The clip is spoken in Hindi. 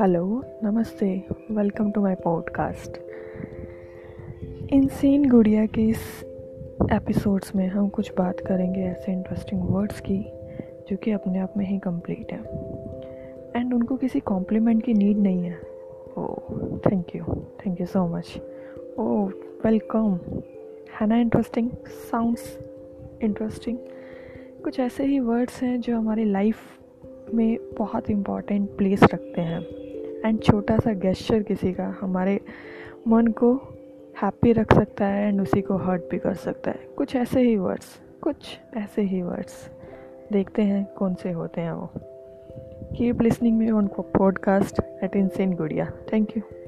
हेलो, नमस्ते, welcome to my podcast. Insane Gudiya के इस एपिसोड्स में हम कुछ बात करेंगे ऐसे इंटरेस्टिंग वर्ड्स की, जो कि अपने आप में ही कंप्लीट है। एंड उनको किसी कॉम्प्लीमेंट की नीड नहीं है। ओ thank you thank you so much oh welcome है ना इंटरेस्टिंग साउंड्स इंटरेस्टिंग कुछ ऐसे ही वर्ड्स हैं जो हमारी लाइफ में बहुत इंपॉर्टेंट प्लेस रखते हैं। एंड छोटा सा गेस्चर किसी का हमारे मन को हैप्पी रख सकता है एंड उसी को हर्ट भी कर सकता है। कुछ ऐसे ही वर्ड्स कुछ ऐसे ही वर्ड्स देखते हैं कौन से होते हैं वो। Keep listening me on podcast at insane Gudiya thank you